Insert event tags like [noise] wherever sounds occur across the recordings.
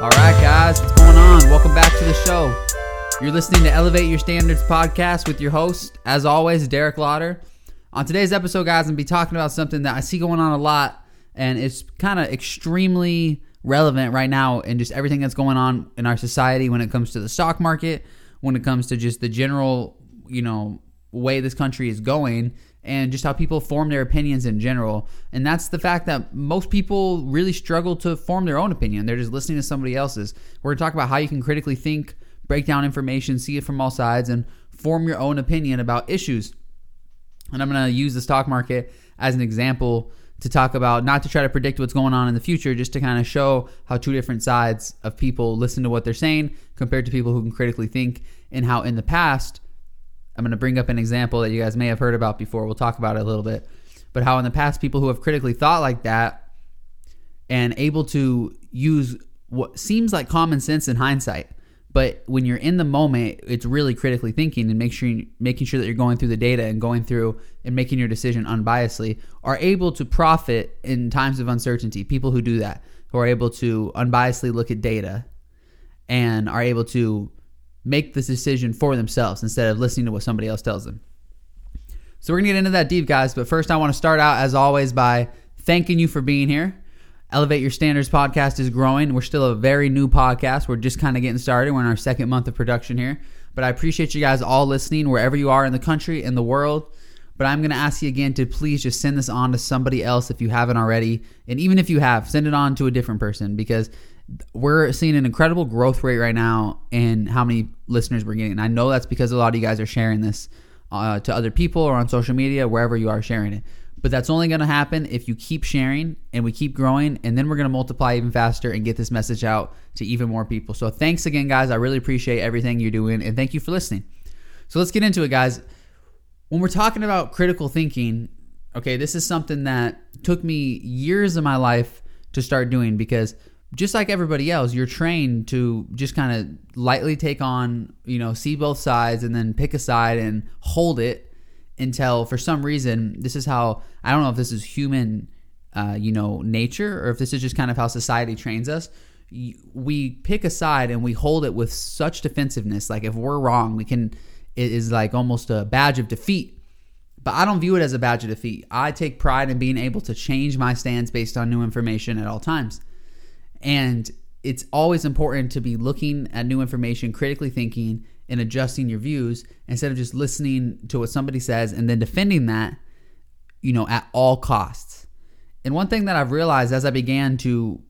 All right, guys, what's going on? Welcome back to the show. You're listening to Elevate Your Standards podcast with your host, as always, Derek Lauder. On today's episode, guys, I'm going to be talking about something that I see going on a lot, and it's kind of extremely relevant right now in just everything that's going on in our society when it comes to the stock market, when it comes to just the general, you know, way this country is going and just how people form their opinions in general. And that's the fact that most people really struggle to form their own opinion. They're just listening to somebody else's. We're going to talk about how you can critically think, break down information, see it from all sides, and form your own opinion about issues. And I'm going to use the stock market as an example to talk about, not to try to predict what's going on in the future, just to kind of show how two different sides of people listen to what they're saying compared to people who can critically think, and how in the past, I'm going to bring up an example that you guys may have heard about before. We'll talk about it a little bit. But how in the past, people who have critically thought like that and able to use what seems like common sense in hindsight, but when you're in the moment, it's really critically thinking and make sure you, making sure that you're going through the data and going through and making your decision unbiasedly are able to profit in times of uncertainty. People who do that, who are able to unbiasedly look at data and are able to make this decision for themselves instead of listening to what somebody else tells them. So we're going to get into that deep, guys. But first, I want to start out, as always, by thanking you for being here. Elevate Your Standards podcast is growing. We're still a very new podcast. We're just kind of getting started. We're in our second month of production here. But I appreciate you guys all listening wherever you are in the country, in the world. But I'm going to ask you again to please just send this on to somebody else if you haven't already. And even if you have, send it on to a different person because we're seeing an incredible growth rate right now in how many listeners we're getting. And I know that's because a lot of you guys are sharing this uh, to other people or on social media, wherever you are sharing it. But that's only going to happen if you keep sharing and we keep growing, and then we're going to multiply even faster and get this message out to even more people. So thanks again, guys. I really appreciate everything you're doing, and thank you for listening. So let's get into it, guys. When we're talking about critical thinking, okay, this is something that took me years of my life to start doing because – just like everybody else, you're trained to just kind of lightly take on, you know, see both sides and then pick a side and hold it until for some reason, this is how, I don't know if this is human, uh, you know, nature or if this is just kind of how society trains us. We pick a side and we hold it with such defensiveness. Like if we're wrong, we can, it is like almost a badge of defeat. But I don't view it as a badge of defeat. I take pride in being able to change my stance based on new information at all times. And it's always important to be looking at new information, critically thinking, and adjusting your views instead of just listening to what somebody says and then defending that, you know, at all costs. And one thing that I've realized as I began to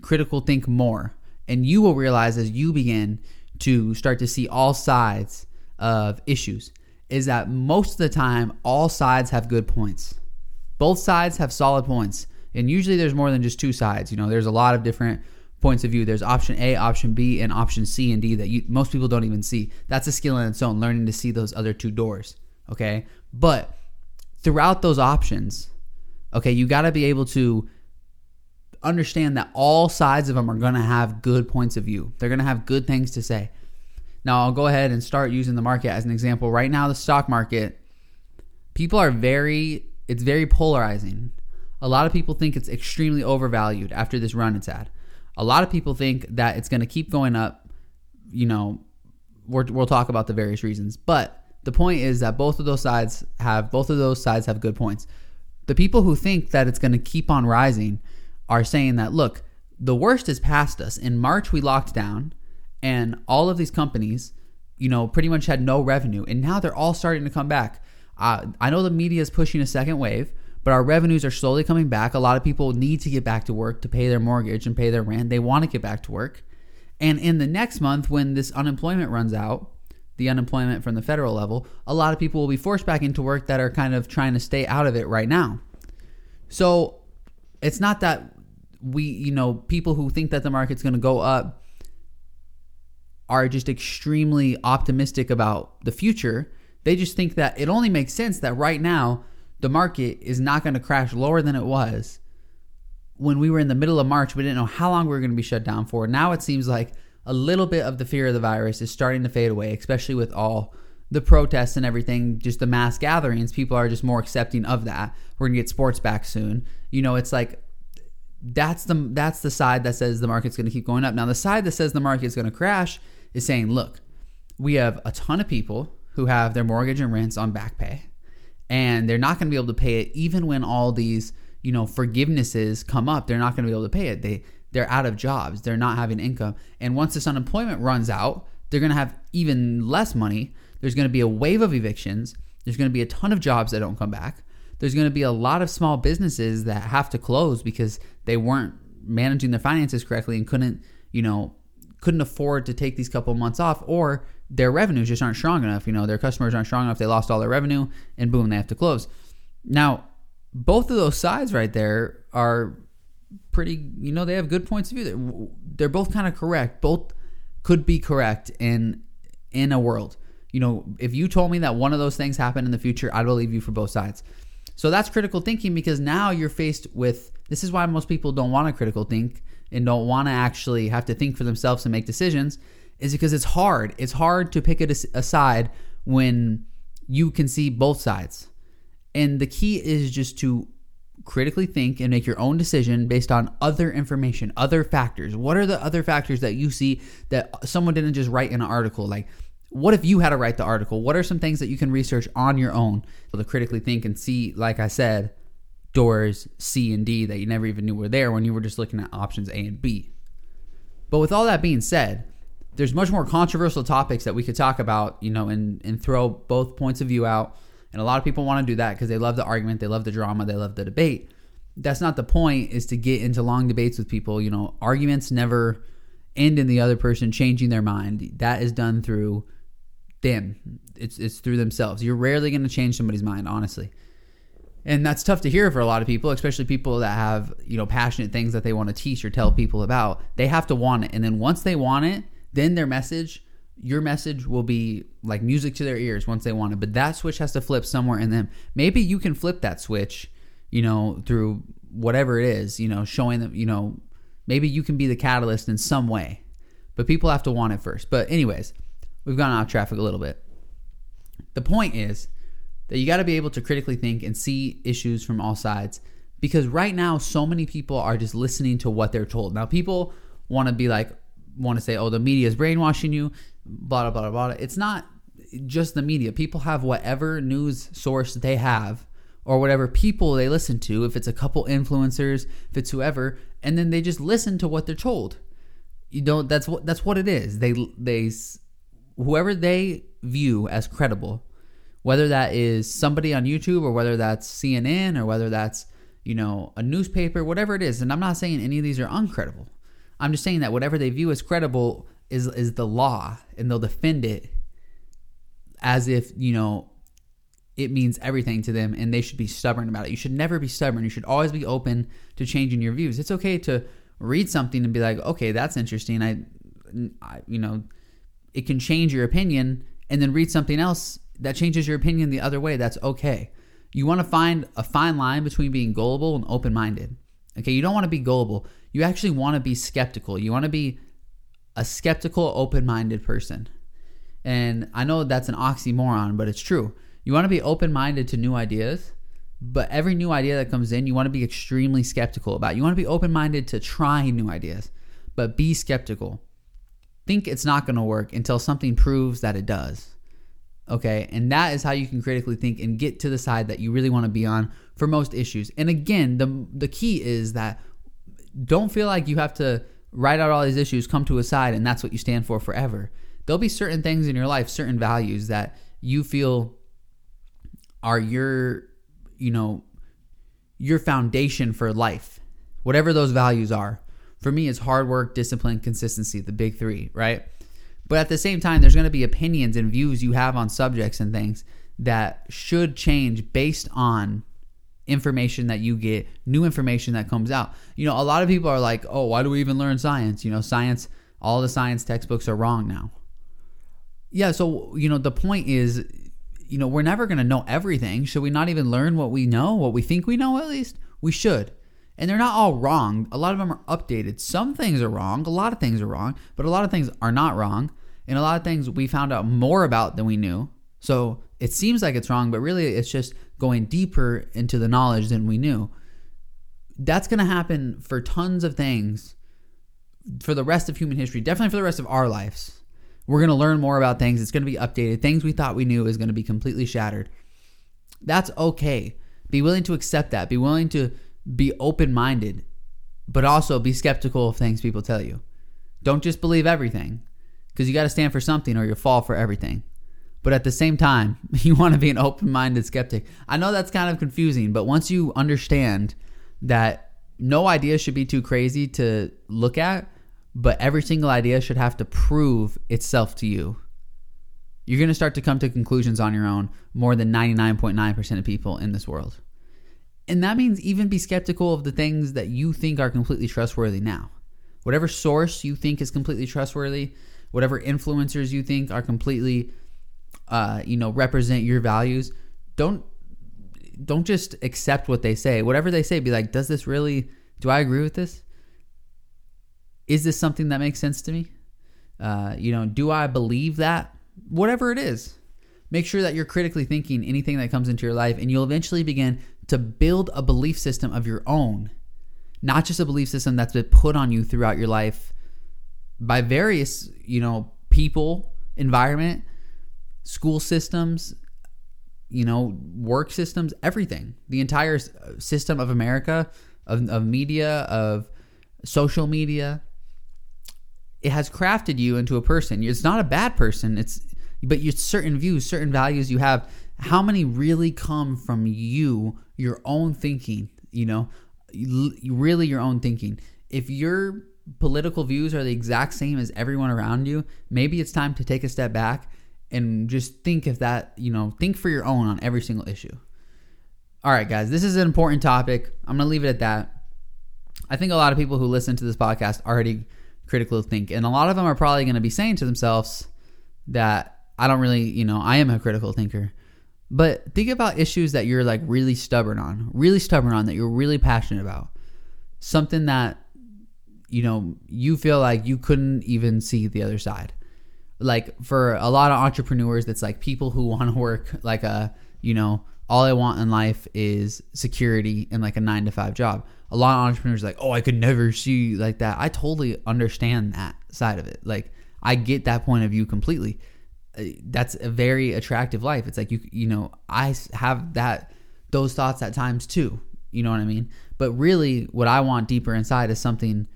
critical think more, and you will realize as you begin to start to see all sides of issues, is that most of the time, all sides have good points. Both sides have solid points. And usually there's more than just two sides. You know, there's a lot of different points of view. There's option A, option B, and option C and D that you, most people don't even see. That's a skill in its own, learning to see those other two doors. Okay. But throughout those options, okay, you got to be able to understand that all sides of them are going to have good points of view. They're going to have good things to say. Now, I'll go ahead and start using the market as an example. Right now, the stock market, people are very, it's very polarizing. A lot of people think it's extremely overvalued after this run it's had. A lot of people think that it's going to keep going up. You know, we will talk about the various reasons, but the point is that both of those sides have both of those sides have good points. The people who think that it's going to keep on rising are saying that look, the worst is past us. In March we locked down, and all of these companies, you know, pretty much had no revenue, and now they're all starting to come back. Uh, I know the media is pushing a second wave but our revenues are slowly coming back. A lot of people need to get back to work to pay their mortgage and pay their rent. They want to get back to work. And in the next month, when this unemployment runs out, the unemployment from the federal level, a lot of people will be forced back into work that are kind of trying to stay out of it right now. So it's not that we, you know, people who think that the market's going to go up are just extremely optimistic about the future. They just think that it only makes sense that right now the market is not going to crash lower than it was when we were in the middle of March. We didn't know how long we were going to be shut down for. Now it seems like a little bit of the fear of the virus is starting to fade away, especially with all the protests and everything, just the mass gatherings. People are just more accepting of that. We're going to get sports back soon. You know, it's like that's the that's the side that says the market's going to keep going up. Now the side that says the market's going to crash is saying, look, we have a ton of people who have their mortgage and rents on back pay and they're not going to be able to pay it even when all these, you know, forgivenesses come up. They're not going to be able to pay it. They they're out of jobs. They're not having income. And once this unemployment runs out, they're going to have even less money. There's going to be a wave of evictions. There's going to be a ton of jobs that don't come back there's going to be a lot of small businesses that have to close because they weren't managing their finances correctly and couldn't, you know, couldn't afford to take these couple months off or their revenues just aren't strong enough. You know, their customers aren't strong enough. They lost all their revenue and boom, they have to close. Now, both of those sides right there are pretty, you know, they have good points of view. They're, both kind of correct. Both could be correct in in a world. You know, if you told me that one of those things happened in the future, I'd believe you for both sides. So that's critical thinking because now you're faced with this is why most people don't want to critical think and don't want to actually have to think for themselves and make decisions is because it's hard. It's hard to pick it aside when you can see both sides. And the key is just to critically think and make your own decision based on other information, other factors. What are the other factors that you see that someone didn't just write in an article? Like, what if you had to write the article? What are some things that you can research on your own to critically think and see, like I said, doors C and D that you never even knew were there when you were just looking at options A and B? But with all that being said, there's much more controversial topics that we could talk about, you know, and, and throw both points of view out. And a lot of people want to do that because they love the argument, they love the drama, they love the debate. That's not the point, is to get into long debates with people. You know, arguments never end in the other person changing their mind. That is done through them. It's it's through themselves. You're rarely going to change somebody's mind, honestly. And that's tough to hear for a lot of people, especially people that have, you know, passionate things that they want to teach or tell people about. They have to want it. And then once they want it, then their message, your message will be like music to their ears once they want it. But that switch has to flip somewhere in them. Maybe you can flip that switch, you know, through whatever it is, you know, showing them, you know, maybe you can be the catalyst in some way. But people have to want it first. But anyways, we've gone off traffic a little bit. The point is that you got to be able to critically think and see issues from all sides because right now so many people are just listening to what they're told. Now people want to be like want to say oh the media is brainwashing you blah blah blah blah. It's not just the media. People have whatever news source they have or whatever people they listen to, if it's a couple influencers, if it's whoever, and then they just listen to what they're told. You know, that's what that's what it is. They they whoever they view as credible, whether that is somebody on YouTube or whether that's CNN or whether that's, you know, a newspaper, whatever it is. And I'm not saying any of these are uncredible. I'm just saying that whatever they view as credible is is the law and they'll defend it as if, you know, it means everything to them and they should be stubborn about it. You should never be stubborn. You should always be open to changing your views. It's okay to read something and be like, "Okay, that's interesting. I, I you know, it can change your opinion and then read something else that changes your opinion the other way. That's okay. You want to find a fine line between being gullible and open minded. Okay, you don't want to be gullible. You actually want to be skeptical. You want to be a skeptical, open minded person. And I know that's an oxymoron, but it's true. You want to be open minded to new ideas, but every new idea that comes in, you want to be extremely skeptical about. You want to be open minded to trying new ideas, but be skeptical think it's not going to work until something proves that it does. Okay, and that is how you can critically think and get to the side that you really want to be on for most issues. And again, the the key is that don't feel like you have to write out all these issues, come to a side, and that's what you stand for forever. There'll be certain things in your life, certain values that you feel are your, you know, your foundation for life, whatever those values are for me it's hard work, discipline, consistency, the big three, right? But at the same time, there's going to be opinions and views you have on subjects and things that should change based on information that you get, new information that comes out. You know, a lot of people are like, oh, why do we even learn science? You know, science, all the science textbooks are wrong now. Yeah, so, you know, the point is, you know, we're never going to know everything. Should we not even learn what we know, what we think we know at least? We should and they're not all wrong. A lot of them are updated. Some things are wrong, a lot of things are wrong, but a lot of things are not wrong, and a lot of things we found out more about than we knew. So it seems like it's wrong, but really it's just going deeper into the knowledge than we knew. that's going to happen for tons of things for the rest of human history, definitely for the rest of our lives. We're going to learn more about things. It's going to be updated. Things we thought we knew is going to be completely shattered. That's okay. Be willing to accept that. Be willing to be open minded, but also be skeptical of things people tell you. Don't just believe everything because you got to stand for something or you'll fall for everything. But at the same time, [laughs] you want to be an open minded skeptic. I know that's kind of confusing, but once you understand that no idea should be too crazy to look at, but every single idea should have to prove itself to you. You're going to start to come to conclusions on your own more than 99.9% of people in this world. And that means even be skeptical of the things that you think are completely trustworthy now. Whatever source you think is completely trustworthy, whatever influencers you think are completely uh, you know, represent your values, don't don't just accept what they say. Whatever they say, be like, does this really? Do I agree with this? Is this something that makes sense to me? Uh, you know, do I believe that? Whatever it is, make sure that you're critically thinking anything that comes into your life, and you'll eventually begin to build a belief system of your own, not just a belief system that's been put on you throughout your life by various, you know, people, environment, school systems, you know, work systems, everything. The entire system of America, of, of media, of social media, it has crafted you into a person. It's not a bad person. It's but you certain views, certain values you have. How many really come from you, your own thinking? You know, really your own thinking. If your political views are the exact same as everyone around you, maybe it's time to take a step back and just think if that, you know, think for your own on every single issue. All right, guys, this is an important topic. I'm going to leave it at that. I think a lot of people who listen to this podcast already critically think, and a lot of them are probably going to be saying to themselves that I don't really, you know, I am a critical thinker. But think about issues that you're like really stubborn on, really stubborn on, that you're really passionate about. Something that, you know, you feel like you couldn't even see the other side like for a lot of entrepreneurs that's like people who [laughs] want to work like a you know all i want in life is security and like a nine to five job. A lot of entrepreneurs like oh i could never see like that. I totally understand that side of it. Like i get that point of view completely. Uh, that's a very attractive life. It's like you you know i have that those thoughts at times too. You know what i mean? But really what i want deeper inside is something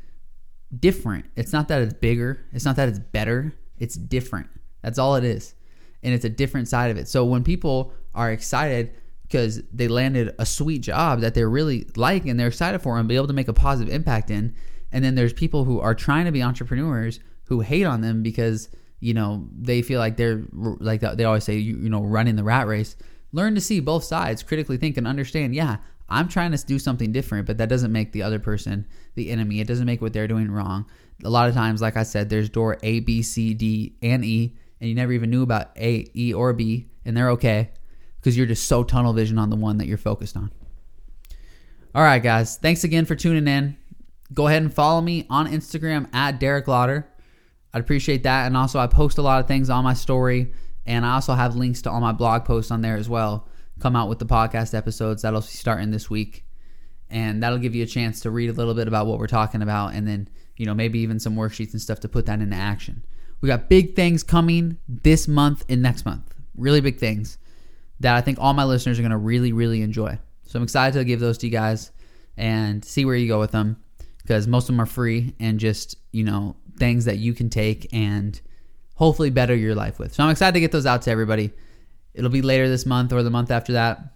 different. It's not that it's bigger. It's not that it's better it's different. That's all it is. And it's a different side of it. So when people are excited because they landed a sweet job that they're really like and they're excited for and be able to make a positive impact in, and then there's people who are trying to be entrepreneurs who hate on them because you know they feel like they're like they always say you, you know running the rat race. Learn to see both sides, critically think and understand. Yeah, I'm trying to do something different, but that doesn't make the other person the enemy. It doesn't make what they're doing wrong a lot of times, like I said, there's door A, B, C, D, and E, and you never even knew about A, E, or B, and they're okay because you're just so tunnel vision on the one that you're focused on. All right, guys. Thanks again for tuning in. Go ahead and follow me on Instagram at Derek Lauder. I'd appreciate that. And also, I post a lot of things on my story, and I also have links to all my blog posts on there as well. Come out with the podcast episodes that'll be starting this week, and that'll give you a chance to read a little bit about what we're talking about, and then you know, maybe even some worksheets and stuff to put that into action. We got big things coming this month and next month. Really big things that I think all my listeners are going to really, really enjoy. So I'm excited to give those to you guys and see where you go with them because most of them are free and just, you know, things that you can take and hopefully better your life with. So I'm excited to get those out to everybody. It'll be later this month or the month after that.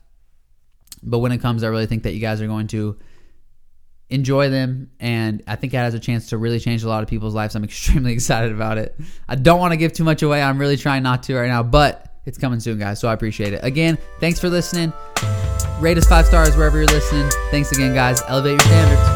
But when it comes, I really think that you guys are going to enjoy them and i think it has a chance to really change a lot of people's lives. I'm [laughs] extremely excited about it. I don't want to give too much away. I'm really trying not to right now but it's coming soon guys so i appreciate it. Again thanks for listening. Rate us five stars wherever you're listening. Thanks again guys. Elevate your standards